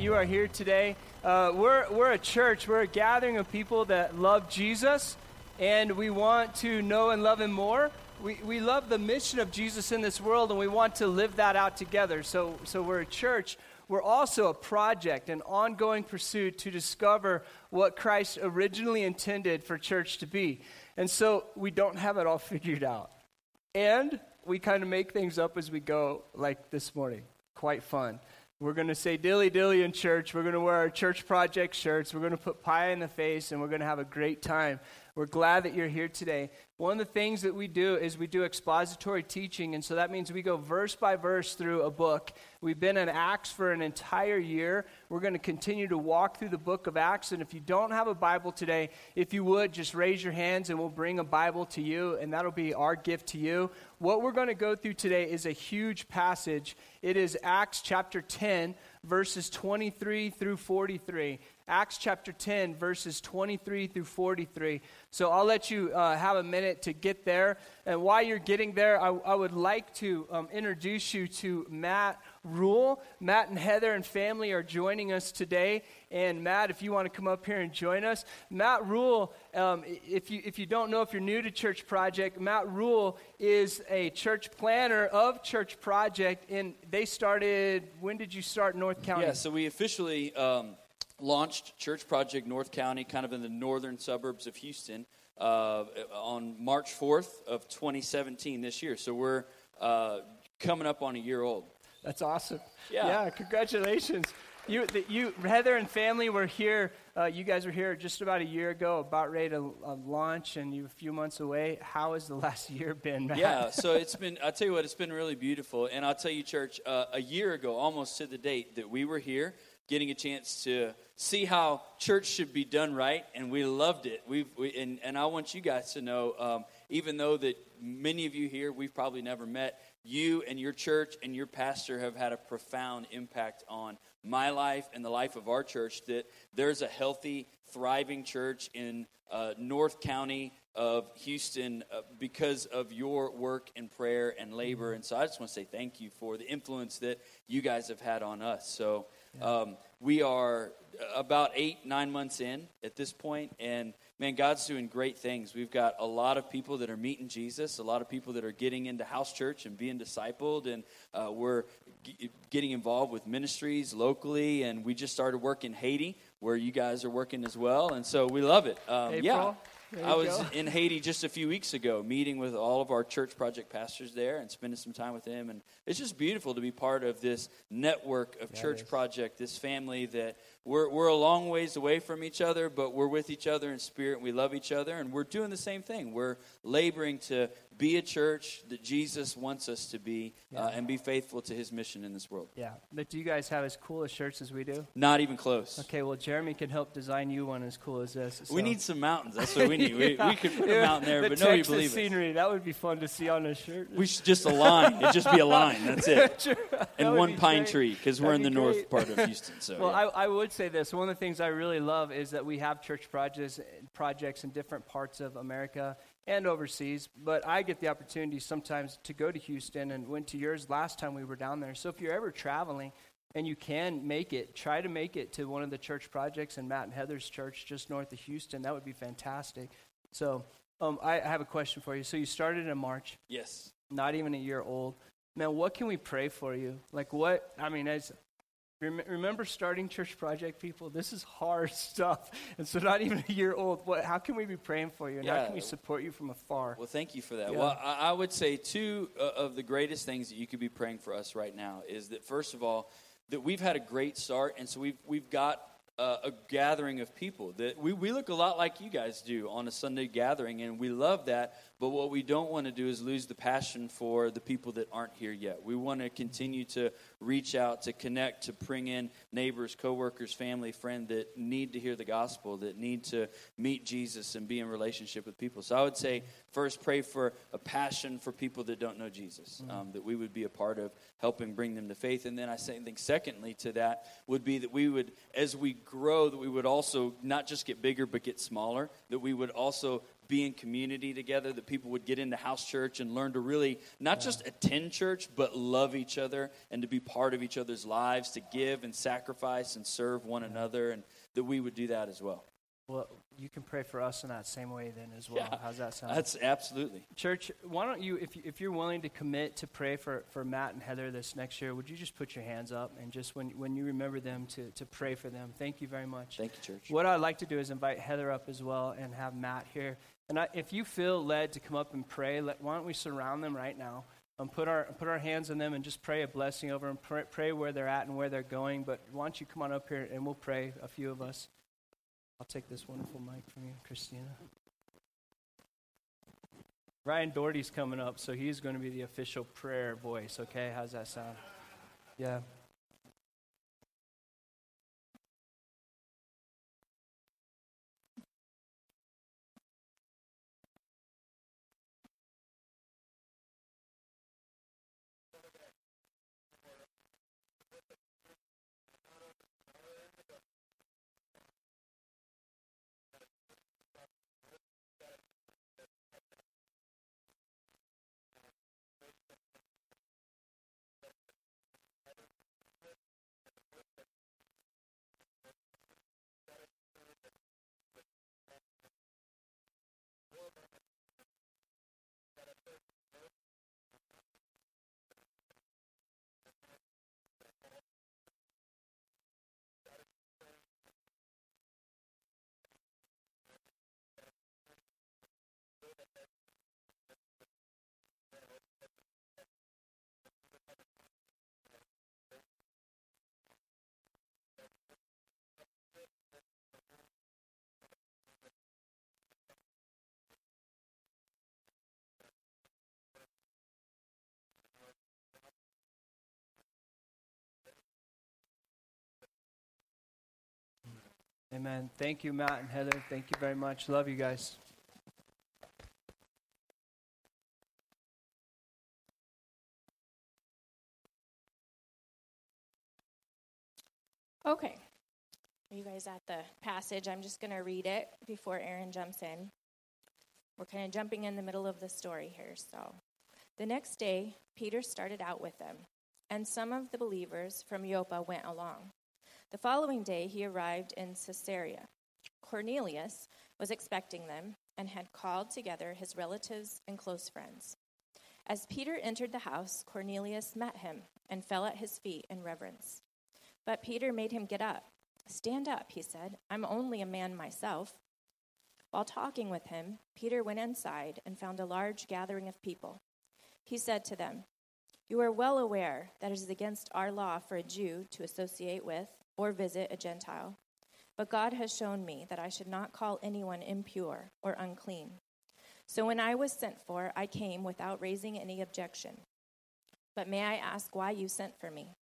you are here today. Uh, we're, we're a church, we're a gathering of people that love Jesus, and we want to know and love Him more. We, we love the mission of Jesus in this world, and we want to live that out together. So, so we're a church. We're also a project, an ongoing pursuit to discover what Christ originally intended for church to be. And so we don't have it all figured out. And we kind of make things up as we go, like this morning. Quite fun. We're going to say dilly dilly in church. We're going to wear our church project shirts. We're going to put pie in the face, and we're going to have a great time. We're glad that you're here today. One of the things that we do is we do expository teaching, and so that means we go verse by verse through a book. We've been in Acts for an entire year. We're going to continue to walk through the book of Acts, and if you don't have a Bible today, if you would, just raise your hands and we'll bring a Bible to you, and that'll be our gift to you. What we're going to go through today is a huge passage. It is Acts chapter 10, verses 23 through 43. Acts chapter 10, verses 23 through 43. So I'll let you uh, have a minute to get there. And while you're getting there, I, I would like to um, introduce you to Matt Rule. Matt and Heather and family are joining us today. And Matt, if you want to come up here and join us, Matt Rule, um, if, you, if you don't know if you're new to Church Project, Matt Rule is a church planter of Church Project. And they started, when did you start North County? Yeah, so we officially um, launched Church Project North County, kind of in the northern suburbs of Houston, uh, on March 4th of 2017 this year. So we're uh, coming up on a year old. That's awesome. Yeah. Yeah, congratulations. You, the, you, Heather and family were here. Uh, you guys were here just about a year ago, about ready to uh, launch, and you're a few months away. How has the last year been, Matt? Yeah, so it's been, I'll tell you what, it's been really beautiful. And I'll tell you, church, uh, a year ago, almost to the date that we were here, getting a chance to see how church should be done right, and we loved it. We've, we, and, and I want you guys to know, um, even though that many of you here, we've probably never met, you and your church and your pastor have had a profound impact on my life and the life of our church that there's a healthy thriving church in uh, north county of houston uh, because of your work and prayer and labor and so i just want to say thank you for the influence that you guys have had on us so um, we are about eight nine months in at this point and man, God's doing great things. We've got a lot of people that are meeting Jesus, a lot of people that are getting into house church and being discipled, and uh, we're g- getting involved with ministries locally. And we just started work in Haiti, where you guys are working as well, and so we love it. Um, yeah. I was go. in Haiti just a few weeks ago, meeting with all of our church project pastors there and spending some time with them. And it's just beautiful to be part of this network of Yeah, church project, this family that we're, we're a long ways away from each other, but we're with each other in spirit. We love each other, and we're doing the same thing. We're laboring to be a church that Jesus wants us to be uh, and be faithful to his mission in this world. Yeah. But do you guys have as cool as shirts as we do? Not even close. Okay, well, Jeremy can help design you one as cool as this. We need some mountains. That's what we need. We, Yeah. we could put a mountain there, the but nobody believes it. scenery. That would be fun to see on a shirt. We should just align. It'd just be a line. That's it. And one pine great. tree because we're in the be north part of Houston. So Well, yeah. I, I would say this. One of the things I really love is that we have church projects projects in different parts of America and overseas. But I get the opportunity sometimes to go to Houston and went to yours last time we were down there. So if you're ever traveling and you can make it, try to make it to one of the church projects in Matt and Heather's church just north of Houston. That would be fantastic. So um, I, have a question for you. So you started in March yes. not even a year old. Man, what can we pray for you? Like, what? I mean, as remember starting church project, people. This is hard stuff, and so not even a year old. What? How can we be praying for you, and how can we support you from afar? Well, thank you for that. Yeah. Well, I, would say two uh, of the greatest things that you could be praying for us right now is that first of all, that we've had a great start, and so we've we've got uh, a gathering of people that we, we look a lot like you guys do on a Sunday gathering, and we love that. But what we don't want to do is lose the passion for the people that aren't here yet. We want to continue to reach out, to connect, to bring in neighbors, coworkers, family, friend that need to hear the gospel, that need to meet Jesus and be in relationship with people. So I would say first pray for a passion for people that don't know Jesus, um, that we would be a part of helping bring them to faith. And then I say, think secondly to that would be that we would, as we grow, that we would also not just get bigger but get smaller, that we would also be in community together, that people would get into house church and learn to really not just attend church, but love each other and to be part of each other's lives, to give and sacrifice and serve one another, and that we would do that as well. Well, you can pray for us in that same way then as well. Yeah, How's that sound? That's absolutely. Church, why don't you, if, you, if you're willing to commit to pray for, for Matt and Heather this next year, would you just put your hands up and just when, when you remember them to, to pray for them? Thank you very much. Thank you, church. What I'd like to do is invite Heather up as well and have Matt here. And I, if you feel led to come up and pray, let, why don't we surround them right now? and put our put our hands on them and just pray a blessing over them. Pray, pray where they're at and where they're going. But why don't you come on up here and we'll pray, a few of us. I'll take this wonderful mic from you, Christina. Ryan Doherty's coming up, so he's going to be the official prayer voice, okay? How's that sound? Yeah. Amen. Thank you, Matt and Heather. Thank you very much. Love you guys. Okay. Are you guys at the passage? I'm just going to read it before Aaron jumps in. We're kind of jumping in the middle of the story here. So, the next day, Peter started out with them, and some of the believers from Joppa went along. The following day, he arrived in Caesarea. Cornelius was expecting them and had called together his relatives and close friends. As Peter entered the house, Cornelius met him and fell at his feet in reverence. But Peter made him get up. Stand up, he said. I'm only a man myself. While talking with him, Peter went inside and found a large gathering of people. He said to them, You are well aware that it is against our law for a Jew to associate with or visit a Gentile. But God has shown me that I should not call anyone impure or unclean. So when I was sent for, I came without raising any objection. But may I ask why you sent for me?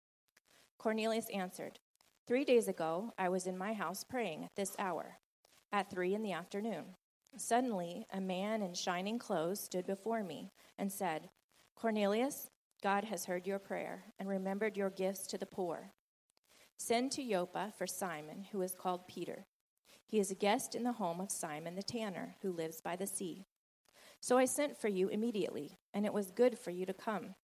Cornelius answered, Three days ago, I was in my house praying at this hour, at three in the afternoon. Suddenly, a man in shining clothes stood before me and said, Cornelius, God has heard your prayer and remembered your gifts to the poor. Send to Joppa for Simon, who is called Peter. He is a guest in the home of Simon the tanner, who lives by the sea. So I sent for you immediately, and it was good for you to come.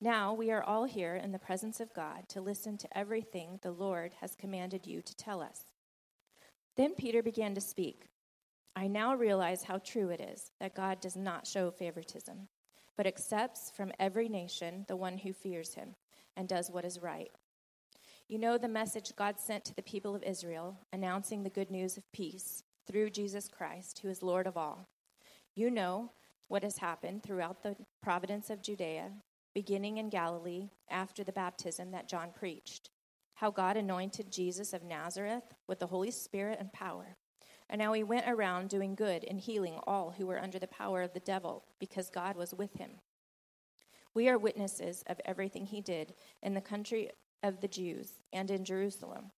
Now we are all here in the presence of God to listen to everything the Lord has commanded you to tell us. Then Peter began to speak. I now realize how true it is that God does not show favoritism, but accepts from every nation the one who fears him and does what is right. You know the message God sent to the people of Israel, announcing the good news of peace through Jesus Christ, who is Lord of all. You know what has happened throughout the province of Judea, beginning in Galilee after the baptism that John preached, how God anointed Jesus of Nazareth with the Holy Spirit and power. And now he went around doing good and healing all who were under the power of the devil, because God was with him. We are witnesses of everything he did in the country of the Jews and in Jerusalem.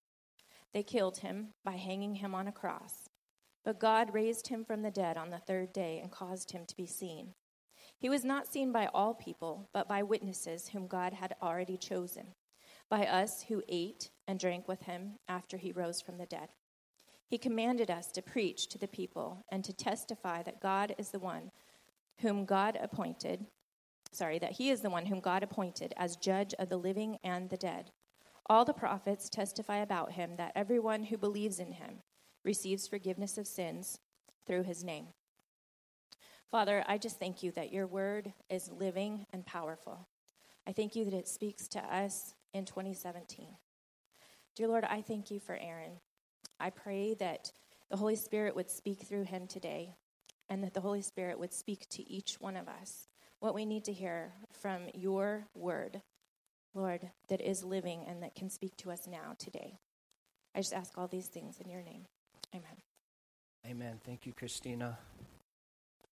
They killed him by hanging him on a cross. But God raised him from the dead on the third day and caused him to be seen. He was not seen by all people, but by witnesses whom God had already chosen, by us who ate and drank with him after he rose from the dead. He commanded us to preach to the people and to testify that God is the one whom God appointed, sorry, that he is the one whom God appointed as judge of the living and the dead. All the prophets testify about him that everyone who believes in him receives forgiveness of sins through his name. Father, I just thank you that your word is living and powerful. I thank you that it speaks to us in 2017. Dear Lord, I thank you for Aaron. I pray that the Holy Spirit would speak through him today and that the Holy Spirit would speak to each one of us what we need to hear from your word, Lord, that is living and that can speak to us now today. I just ask all these things in your name. Amen. Amen. Thank you, Christina.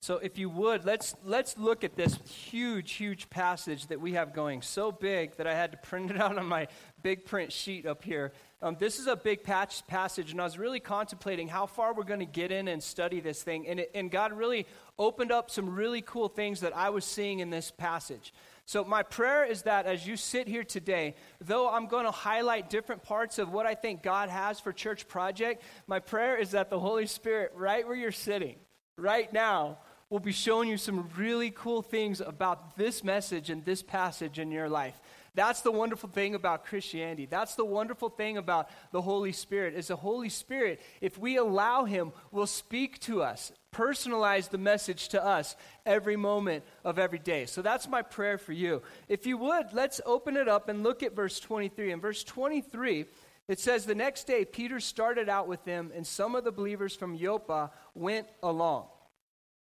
So if you would, let's let's look at this huge, huge passage that we have going. So big that I had to print it out on my big print sheet up here. Um, this is a big patch passage, and I was really contemplating how far we're going to get in and study this thing. And, it, and God really opened up some really cool things that I was seeing in this passage. So, my prayer is that as you sit here today, though I'm going to highlight different parts of what I think God has for Church Project, my prayer is that the Holy Spirit, right where you're sitting, right now, will be showing you some really cool things about this message and this passage in your life. That's the wonderful thing about Christianity. That's the wonderful thing about the Holy Spirit. Is the Holy Spirit, if we allow him, will speak to us, personalize the message to us every moment of every day. So that's my prayer for you. If you would, let's open it up and look at verse 23. In verse 23, it says, The next day Peter started out with them, and some of the believers from Joppa went along.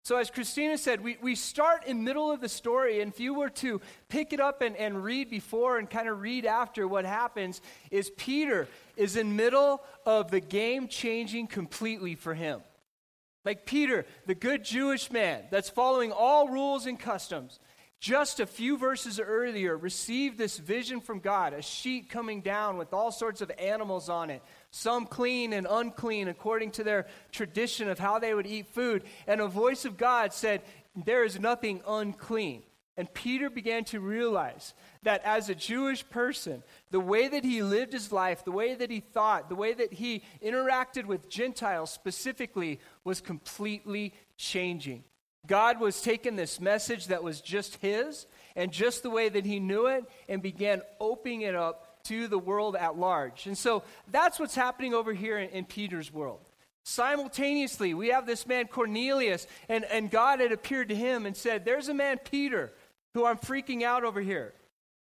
So, as Christina said, we, we start in middle of the story, and if you were to pick it up and, and read before and kind of read after, what happens is Peter is in middle of the game changing completely for him. Like Peter, the good Jewish man that's following all rules and customs, just a few verses earlier received this vision from God a sheet coming down with all sorts of animals on it, some clean and unclean according to their tradition of how they would eat food. And a voice of God said, There is nothing unclean. And Peter began to realize that as a Jewish person, the way that he lived his life, the way that he thought, the way that he interacted with Gentiles specifically was completely changing. God was taking this message that was just his and just the way that he knew it and began opening it up to the world at large. And so that's what's happening over here in, in Peter's world. Simultaneously, we have this man Cornelius, and, and God had appeared to him and said, There's a man, Peter, who I'm freaking out over here.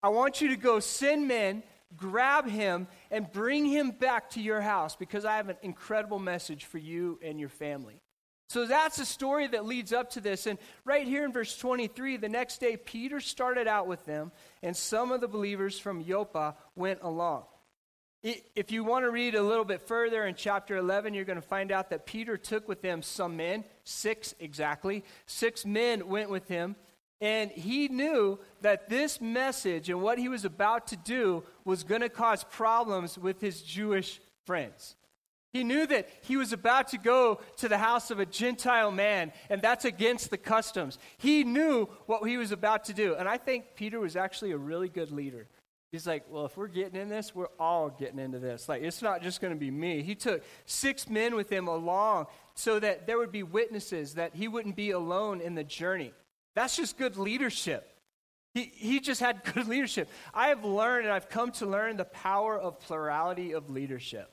I want you to go send men, grab him, and bring him back to your house because I have an incredible message for you and your family. So that's the story that leads up to this. And right here in verse 23, the next day, Peter started out with them, and some of the believers from Joppa went along. If you want to read a little bit further in chapter 11, you're going to find out that Peter took with him some men, six exactly. Six men went with him, and he knew that this message and what he was about to do was going to cause problems with his Jewish friends. He knew that he was about to go to the house of a Gentile man, and that's against the customs. He knew what he was about to do. And I think Peter was actually a really good leader. He's like, well, if we're getting in this, we're all getting into this. Like, it's not just going to be me. He took six men with him along so that there would be witnesses, that he wouldn't be alone in the journey. That's just good leadership. He, he just had good leadership. I have learned, and I've come to learn the power of plurality of leadership.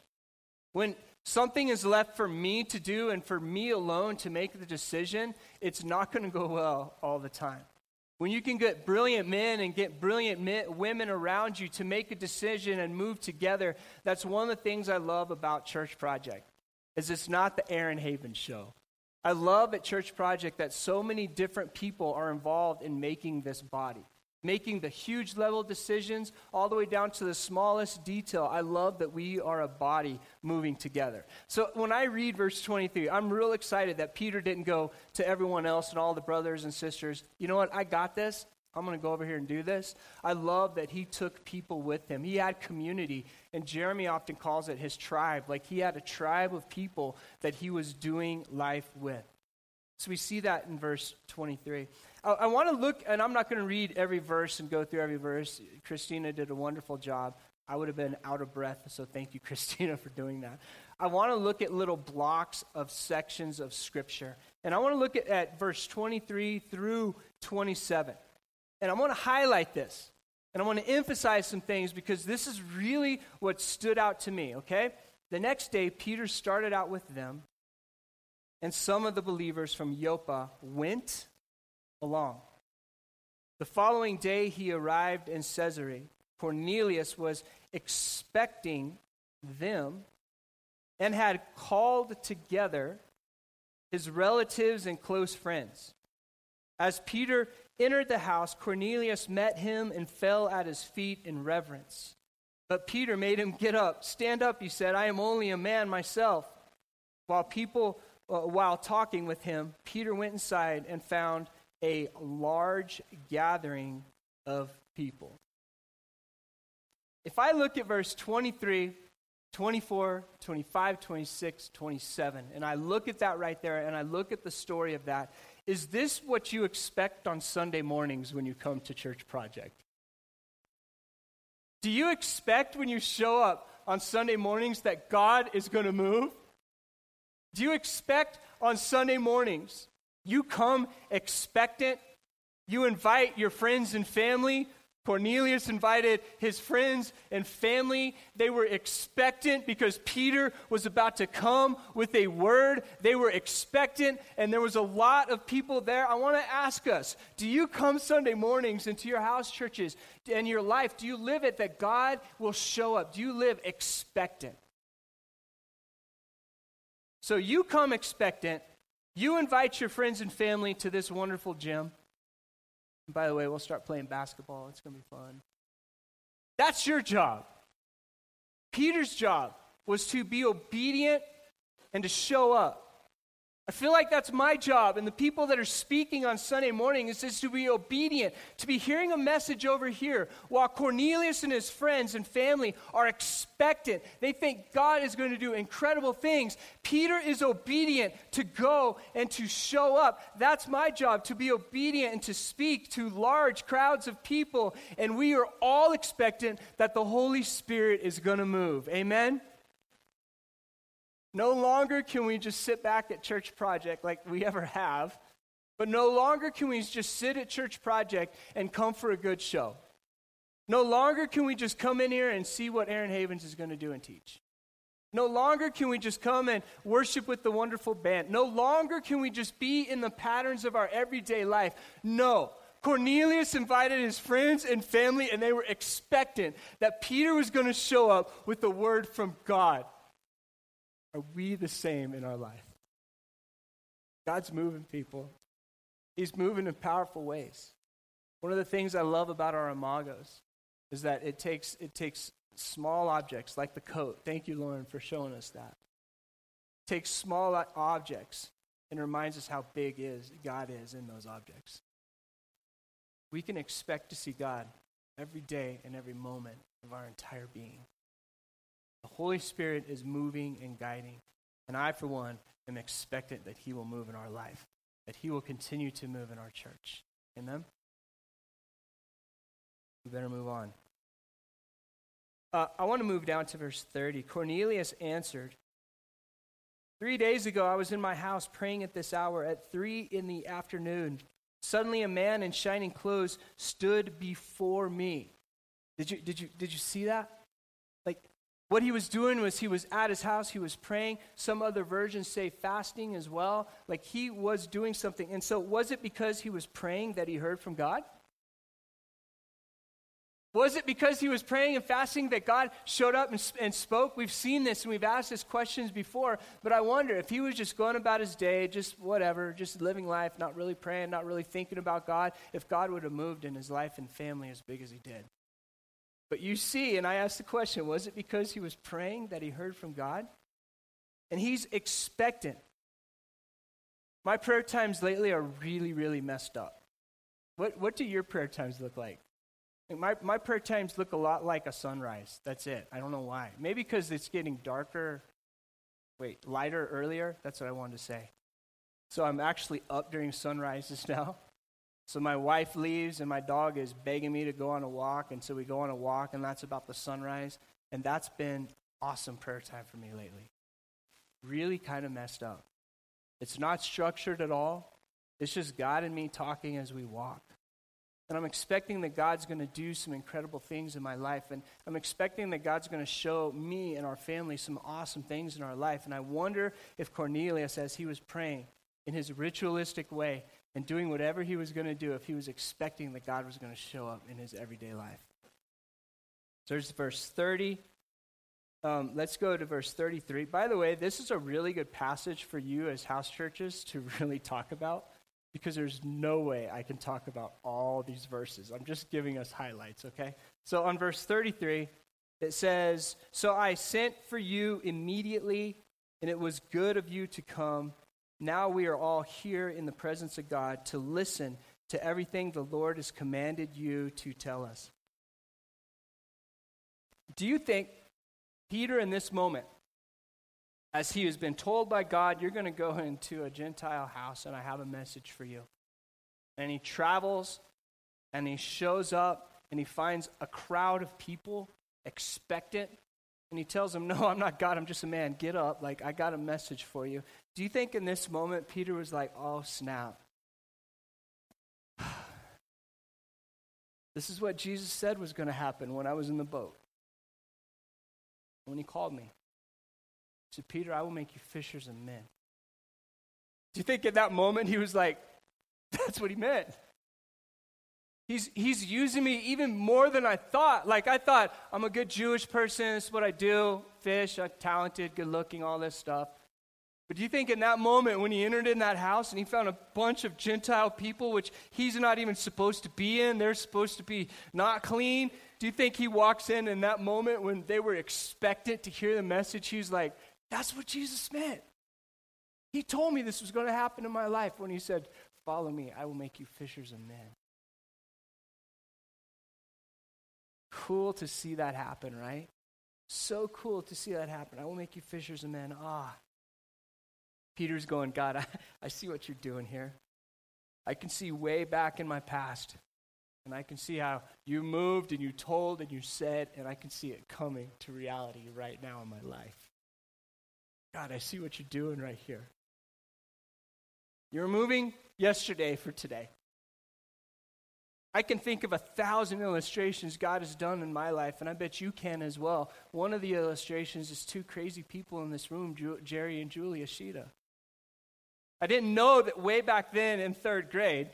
When something is left for me to do and for me alone to make the decision, it's not going to go well all the time. When you can get brilliant men and get brilliant men, women around you to make a decision and move together, that's one of the things I love about Church Project. Is it's not the Aaron Haven show. I love at Church Project that so many different people are involved in making this body making the huge level decisions all the way down to the smallest detail. I love that we are a body moving together. So when I read verse 23, I'm real excited that Peter didn't go to everyone else and all the brothers and sisters, you know what, I got this. I'm going to go over here and do this. I love that he took people with him. He had community, and Jeremy often calls it his tribe. Like he had a tribe of people that he was doing life with. So we see that in verse 23. I, I want to look, and I'm not going to read every verse and go through every verse. Christina did a wonderful job. I would have been out of breath, so thank you, Christina, for doing that. I want to look at little blocks of sections of Scripture. And I want to look at, at verse 23 through 27. And I want to highlight this. And I want to emphasize some things because this is really what stood out to me, okay? The next day, Peter started out with them, and some of the believers from Joppa went along. The following day, he arrived in Caesarea. Cornelius was expecting them and had called together his relatives and close friends. As Peter entered the house, Cornelius met him and fell at his feet in reverence. But Peter made him get up. Stand up, he said. I am only a man myself. While people, uh, while talking with him, Peter went inside and found a large gathering of people. If I look at verse 23, 24, 25, 26, 27, and I look at that right there and I look at the story of that, is this what you expect on Sunday mornings when you come to Church Project? Do you expect when you show up on Sunday mornings that God is going to move? Do you expect on Sunday mornings you come expectant? You invite your friends and family Cornelius invited his friends and family. They were expectant because Peter was about to come with a word. They were expectant, and there was a lot of people there. I want to ask us do you come Sunday mornings into your house churches and your life? Do you live it that God will show up? Do you live expectant? So you come expectant. You invite your friends and family to this wonderful gym. And by the way, we'll start playing basketball. It's going to be fun. That's your job. Peter's job was to be obedient and to show up. I feel like that's my job. And the people that are speaking on Sunday morning is just to be obedient, to be hearing a message over here while Cornelius and his friends and family are expectant. They think God is going to do incredible things. Peter is obedient to go and to show up. That's my job, to be obedient and to speak to large crowds of people. And we are all expectant that the Holy Spirit is going to move. Amen? No longer can we just sit back at Church Project like we ever have, but no longer can we just sit at Church Project and come for a good show. No longer can we just come in here and see what Aaron Havens is going to do and teach. No longer can we just come and worship with the wonderful band. No longer can we just be in the patterns of our everyday life. No. Cornelius invited his friends and family, and they were expectant that Peter was going to show up with the word from God. Are we the same in our life? God's moving people. He's moving in powerful ways. One of the things I love about our imagos is that it takes, it takes small objects like the coat. Thank you, Lauren, for showing us that. It takes small objects and reminds us how big is God is in those objects. We can expect to see God every day and every moment of our entire being. The Holy Spirit is moving and guiding. And I, for one, am expectant that He will move in our life, that He will continue to move in our church. Amen? We better move on. Uh, I want to move down to verse 30. Cornelius answered, Three days ago, I was in my house praying at this hour at three in the afternoon. Suddenly, a man in shining clothes stood before me. Did you, did you, did you see that? Like, what he was doing was he was at his house, he was praying. Some other versions say fasting as well. Like he was doing something. And so, was it because he was praying that he heard from God? Was it because he was praying and fasting that God showed up and, and, spoke? We've seen this and we've asked this questions before, but I wonder if he was just going about his day, just whatever, just living life, not really praying, not really thinking about God, if God would have moved in his life and family as big as he did. But you see, and I asked the question was it because he was praying that he heard from God? And he's expectant. My prayer times lately are really, really messed up. What, what do your prayer times look like? My, my prayer times look a lot like a sunrise. That's it. I don't know why. Maybe because it's getting darker, wait, lighter earlier. That's what I wanted to say. So I'm actually up during sunrises now. So my wife leaves, and my dog is begging me to go on a walk. And so we go on a walk, and that's about the sunrise. And that's been awesome prayer time for me lately. Really kind of messed up. It's not structured at all, it's just God and me talking as we walk. And I'm expecting that God's going to do some incredible things in my life. And I'm expecting that God's going to show me and our family some awesome things in our life. And I wonder if Cornelius, as he was praying in his ritualistic way and doing whatever he was going to do, if he was expecting that God was going to show up in his everyday life. So there's verse 30. Um, let's go to verse 33. By the way, this is a really good passage for you as house churches to really talk about because there's no way I can talk about all these verses. I'm just giving us highlights, okay? So on verse 33, it says, So I sent for you immediately, and it was good of you to come. Now we are all here in the presence of God to listen to everything the Lord has commanded you to tell us. Do you think Peter, in this moment, as he has been told by God, You're going to go into a Gentile house and I have a message for you. And he travels and he shows up and he finds a crowd of people expectant. And he tells them, No, I'm not God, I'm just a man. Get up. Like, I got a message for you. Do you think in this moment Peter was like, Oh, snap? this is what Jesus said was going to happen when I was in the boat, when he called me said, Peter, I will make you fishers of men. Do you think in that moment he was like, that's what he meant? He's, he's using me even more than I thought. Like, I thought, I'm a good Jewish person. This is what I do fish, I'm talented, good looking, all this stuff. But do you think in that moment when he entered in that house and he found a bunch of Gentile people, which he's not even supposed to be in, they're supposed to be not clean? Do you think he walks in in that moment when they were expectant to hear the message? He's like, that's what Jesus meant. He told me this was going to happen in my life when he said, Follow me, I will make you fishers of men. Cool to see that happen, right? So cool to see that happen. I will make you fishers of men. Ah. Peter's going, God, I, I see what you're doing here. I can see way back in my past. And I can see how you moved and you told and you said, and I can see it coming to reality right now in my life. God, I see what you're doing right here. You're moving yesterday for today. I can think of a thousand illustrations God has done in my life, and I bet you can as well. One of the illustrations is two crazy people in this room, Jerry and Julia Sheeta. I didn't know that way back then in third grade,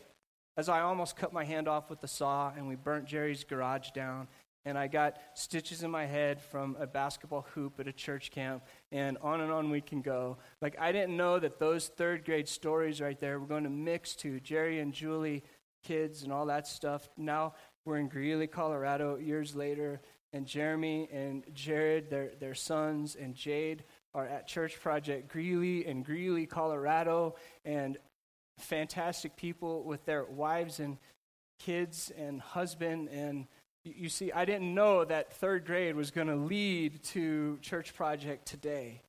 as I almost cut my hand off with the saw and we burnt Jerry's garage down and I got stitches in my head from a basketball hoop at a church camp, and on and on we can go. Like, I didn't know that those third grade stories right there were going to mix to Jerry and Julie kids and all that stuff. Now we're in Greeley, Colorado, years later, and Jeremy and Jared, their, their sons, and Jade are at Church Project Greeley in Greeley, Colorado, and fantastic people with their wives and kids and husband and you see, I didn't know that third grade was going to lead to Church Project today.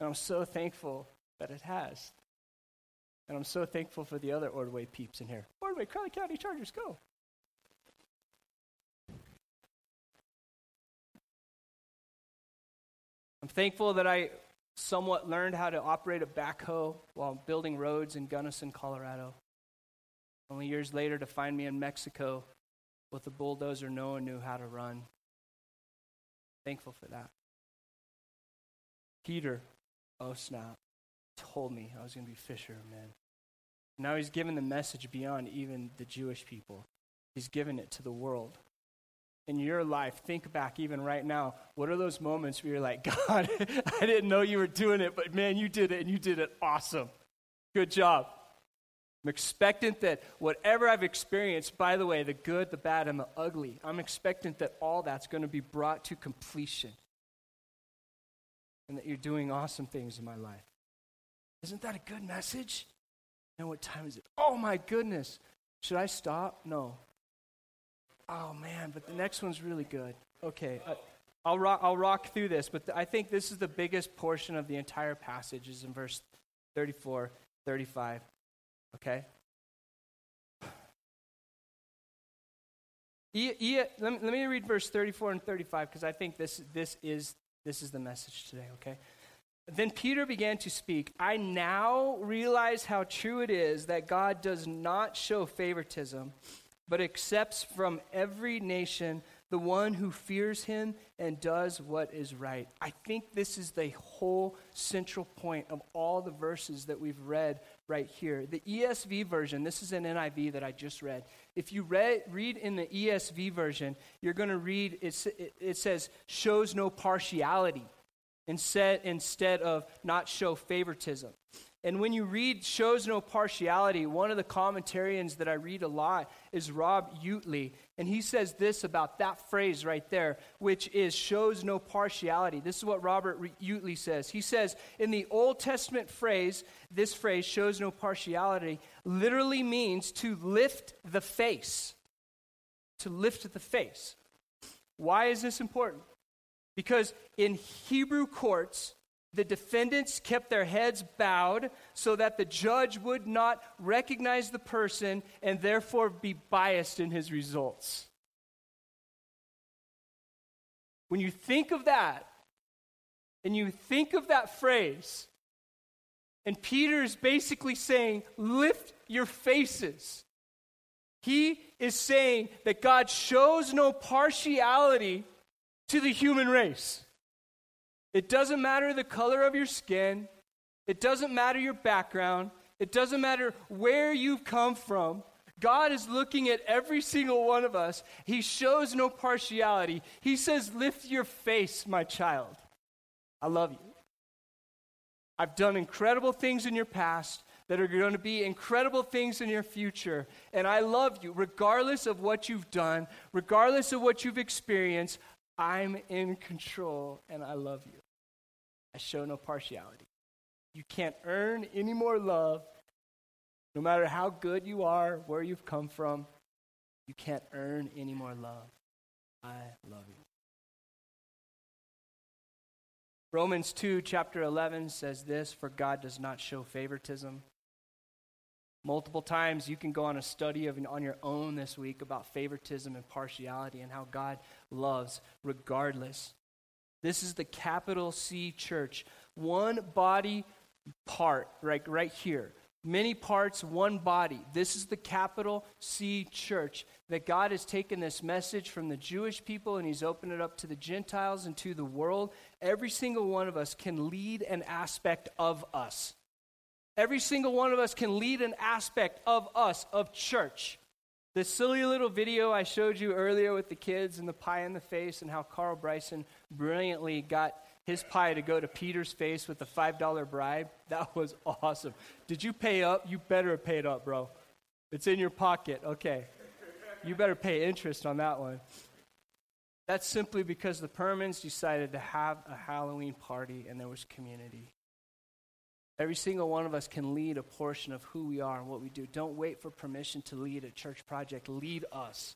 And I'm so thankful that it has. And I'm so thankful for the other Ordway peeps in here. Ordway, Crowley County Chargers, go. Thankful that I somewhat learned how to operate a backhoe while building roads in Gunnison, Colorado. Only years later to find me in Mexico with a bulldozer no one knew how to run. Thankful for that. Peter, oh snap, told me I was going to be Fisher. fisherman. Now he's given the message beyond even the Jewish people. He's given it to the world. In your life, think back even right now. What are those moments where you're like, God, I didn't know you were doing it, but man, you did it and you did it awesome. Good job. I'm expectant that whatever I've experienced, by the way, the good, the bad, and the ugly, I'm expectant that all that's going to be brought to completion. And that you're doing awesome things in my life. Isn't that a good message? And what time is it? Oh my goodness. Should I stop? No. Oh man, but the next one's really good. Okay. I, I'll rock, I'll rock through this, but I think this is the biggest portion of the entire passage is in verse 34, 35. Okay? E, e, let, me, let me read verse 34 and 35 because I think this, this, is, this is the message today, okay? Then Peter began to speak. I now realize how true it is that God does not show favoritism, but accepts from every nation the one who fears him and does what is right. I think this is the whole central point of all the verses that we've read right here. The ESV version, this is an NIV that I just read. If you read, read in the ESV version, you're going to read, it, it says, shows no partiality instead, instead of not show favoritism. And when you read shows no partiality, one of the commentarians that I read a lot is Rob Utley. And he says this about that phrase right there, which is shows no partiality. This is what Robert Utley says. He says, in the Old Testament phrase, this phrase, shows no partiality, literally means to lift the face. To lift the face. Why is this important? Because in Hebrew courts, the defendants kept their heads bowed so that the judge would not recognize the person and therefore be biased in his results. When you think of that, and you think of that phrase, and Peter is basically saying, Lift your faces. He is saying that God shows no partiality to the human race. It doesn't matter the color of your skin, it doesn't matter your background, it doesn't matter where you've come from. God is looking at every single one of us. He shows no partiality. He says, Lift your face, my child. I love you. I've done incredible things in your past that are going to be incredible things in your future. And I love you, regardless of what you've done, regardless of what you've experienced. I'm in control and I love you. I show no partiality. You can't earn any more love, no matter how good you are, where you've come from. You can't earn any more love. I love you. Romans 2, chapter 11 says this For God does not show favoritism. Multiple times you can go on a study of on your own this week about favoritism and partiality and how God loves regardless this is the capital C church. One body part, right, right here. Many parts, one body. This is the capital C church. That God has taken this message from the Jewish people and He's opened it up to the Gentiles and to the world. Every single one of us can lead an aspect of us. Every single one of us can lead an aspect of us, of church. The silly little video I showed you earlier with the kids and the pie in the face, and how Carl Bryson brilliantly got his pie to go to Peter's face with a $5 bribe, that was awesome. Did you pay up? You better have paid up, bro. It's in your pocket. Okay. You better pay interest on that one. That's simply because the Permans decided to have a Halloween party and there was community. Every single one of us can lead a portion of who we are and what we do. Don't wait for permission to lead a church project. Lead us.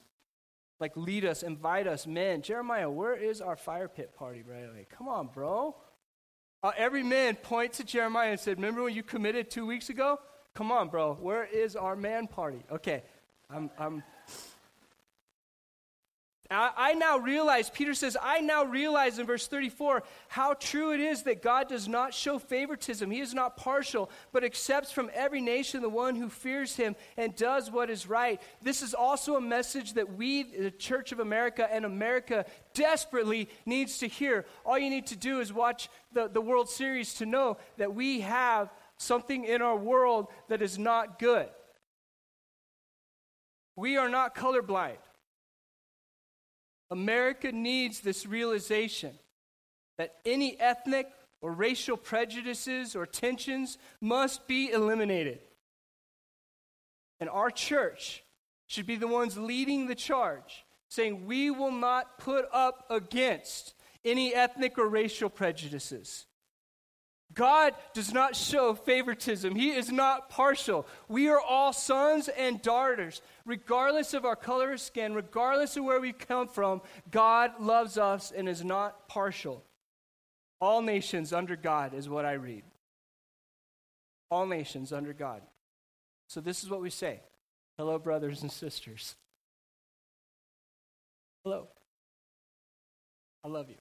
Like, lead us, invite us. Men, Jeremiah, where is our fire pit party, bro? Like, come on, bro. Uh, every man points to Jeremiah and said, Remember when you committed two weeks ago? Come on, bro. Where is our man party? Okay, I'm, I'm I, now realize, Peter says, I now realize in verse 34 how true it is that God does not show favoritism. He is not partial, but accepts from every nation the one who fears him and does what is right. This is also a message that we, the Church of America and America, desperately needs to hear. All you need to do is watch the, the World Series to know that we have something in our world that is not good. We are not colorblind. America needs this realization that any ethnic or racial prejudices or tensions must be eliminated. And our church should be the ones leading the charge, saying, We will not put up against any ethnic or racial prejudices. God does not show favoritism. He is not partial. We are all sons and daughters. Regardless of our color of skin, regardless of where we come from, God loves us and is not partial. All nations under God is what I read. All nations under God. So this is what we say Hello, brothers and sisters. Hello. I love you.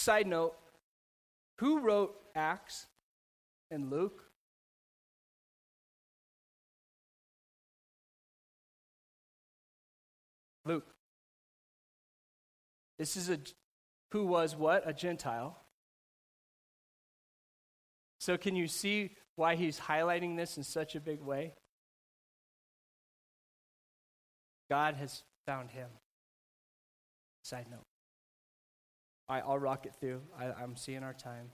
Side note who wrote Acts and Luke? Luke. This is a who was what? A Gentile. So can you see why he's highlighting this in such a big way? God has found him. Side note. I'll rock it through. I, I'm seeing our time.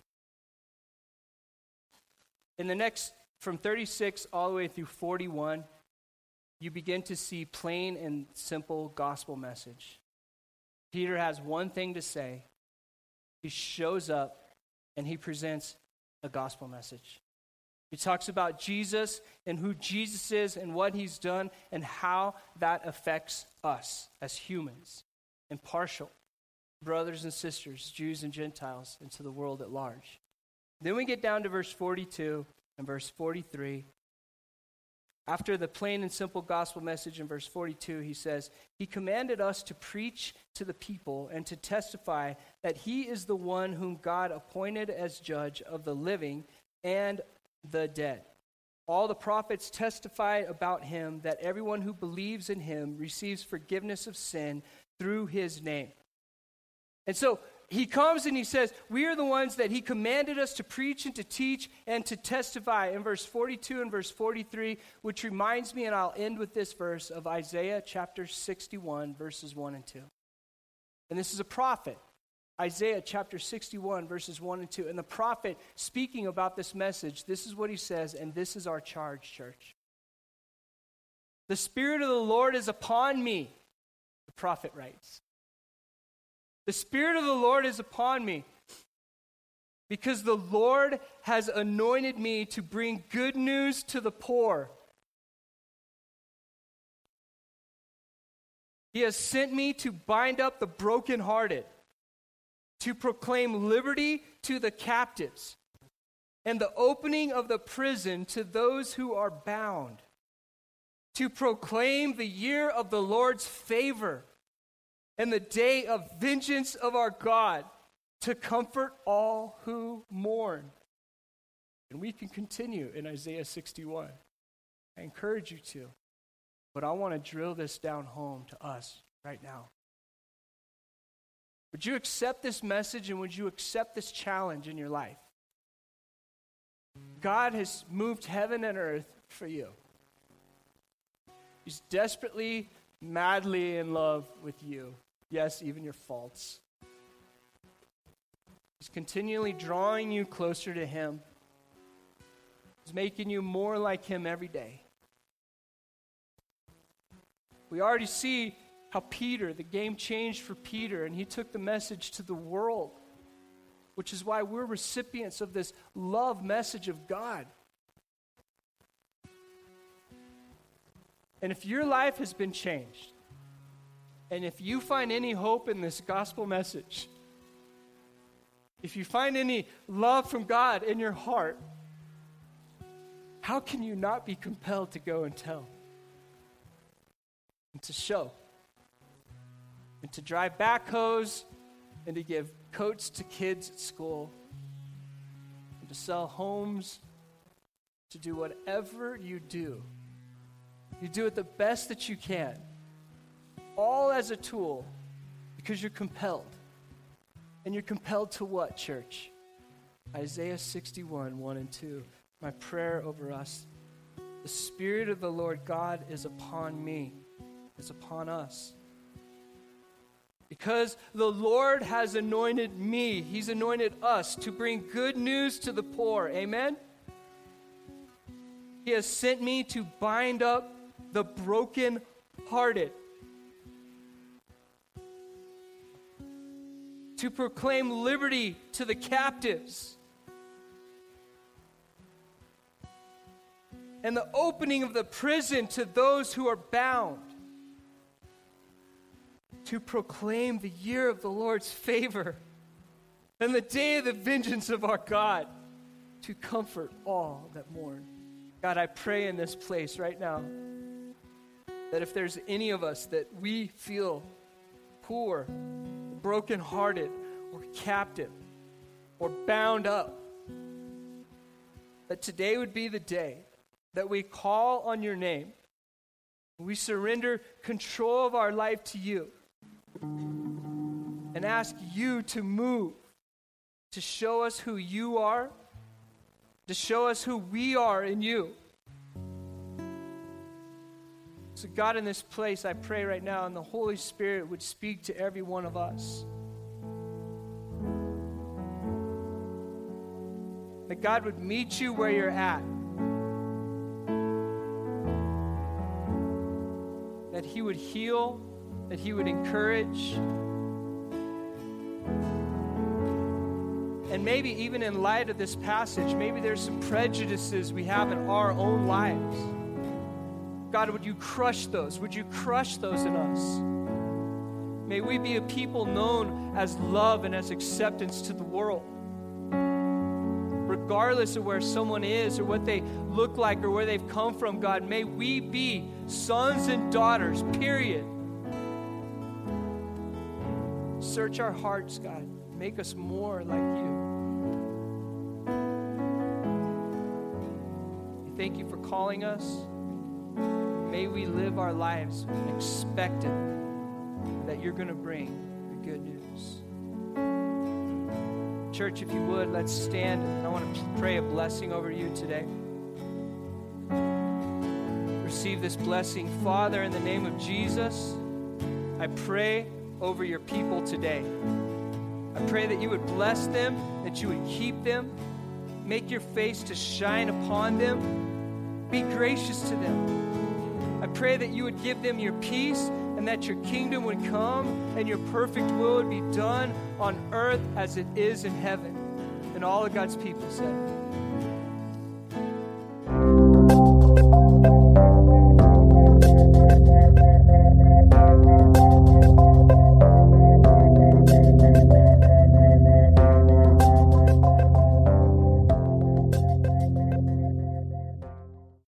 In the next, from 36 all the way through 41, you begin to see plain and simple gospel message. Peter has one thing to say. He shows up and he presents a gospel message. He talks about Jesus and who Jesus is and what he's done and how that affects us as humans, impartial brothers and sisters, Jews and Gentiles, and to the world at large. Then we get down to verse 42 and verse 43. After the plain and simple gospel message in verse 42, he says, He commanded us to preach to the people and to testify that He is the one whom God appointed as judge of the living and the dead. All the prophets testify about Him that everyone who believes in Him receives forgiveness of sin through His name. And so he comes and he says, We are the ones that he commanded us to preach and to teach and to testify in verse 42 and verse 43, which reminds me, and I'll end with this verse of Isaiah chapter 61, verses 1 and 2. And this is a prophet. Isaiah chapter 61, verses 1 and 2. And the prophet speaking about this message, this is what he says, and this is our charge, church. The Spirit of the Lord is upon me, the prophet writes the Spirit of the Lord is upon me because the Lord has anointed me to bring good news to the poor. He has sent me to bind up the brokenhearted, to proclaim liberty to the captives, and the opening of the prison to those who are bound, to proclaim the year of the Lord's favor and the day of vengeance of our God to comfort all who mourn. And we can continue in Isaiah 61. I encourage you to. But I want to drill this down home to us right now. Would you accept this message and would you accept this challenge in your life? God has moved heaven and earth for you. He's desperately, madly in love with you. Yes, even your faults. He's continually drawing you closer to Him. He's making you more like Him every day. We already see how Peter, the game changed for Peter, and he took the message to the world, which is why we're recipients of this love message of God. And if your life has been changed, and if you find any hope in this gospel message, if you find any love from God in your heart, how can you not be compelled to go and tell? And to show? And to drive backhoes and to give coats to kids at school and to sell homes, to do whatever you do. You do it the best that you can all as a tool because you're compelled. And you're compelled to what, church? Isaiah 61, 1 and 2. My prayer over us. The Spirit of the Lord God is upon me, is upon us. Because the Lord has anointed me, He's anointed us to bring good news to the poor. Amen? He has sent me to bind up the broken-hearted to proclaim liberty to the captives and the opening of the prison to those who are bound, to proclaim the year of the Lord's favor and the day of the vengeance of our God, to comfort all that mourn. God, I pray in this place right now that if there's any of us that we feel poor, brokenhearted, or captive, or bound up, that today would be the day that we call on your name. We surrender control of our life to you and ask you to move, to show us who you are, to show us who we are in you. So, God, in this place, I pray right now, and the Holy Spirit would speak to every one of us. That God would meet you where you're at. That He would heal, that He would encourage. And maybe even in light of this passage, maybe there's some prejudices we have in our own lives. God, would you crush those? Would you crush those in us? May we be a people known as love and as acceptance to the world. Regardless of where someone is or what they look like or where they've come from, God, may we be sons and daughters, period. Search our hearts, God. Make us more like you. Thank you for calling us. May we live our lives expectant that you're going to bring the good news. Church, if you would, let's stand. I want to pray a blessing over you today. Receive this blessing. Father, in the name of Jesus, I pray over your people today. I pray that you would bless them, that you would keep them, make your face to shine upon them, be gracious to them. Pray that you would give them your peace and that your kingdom would come and your perfect will would be done on earth as it is in heaven. And all of God's people said,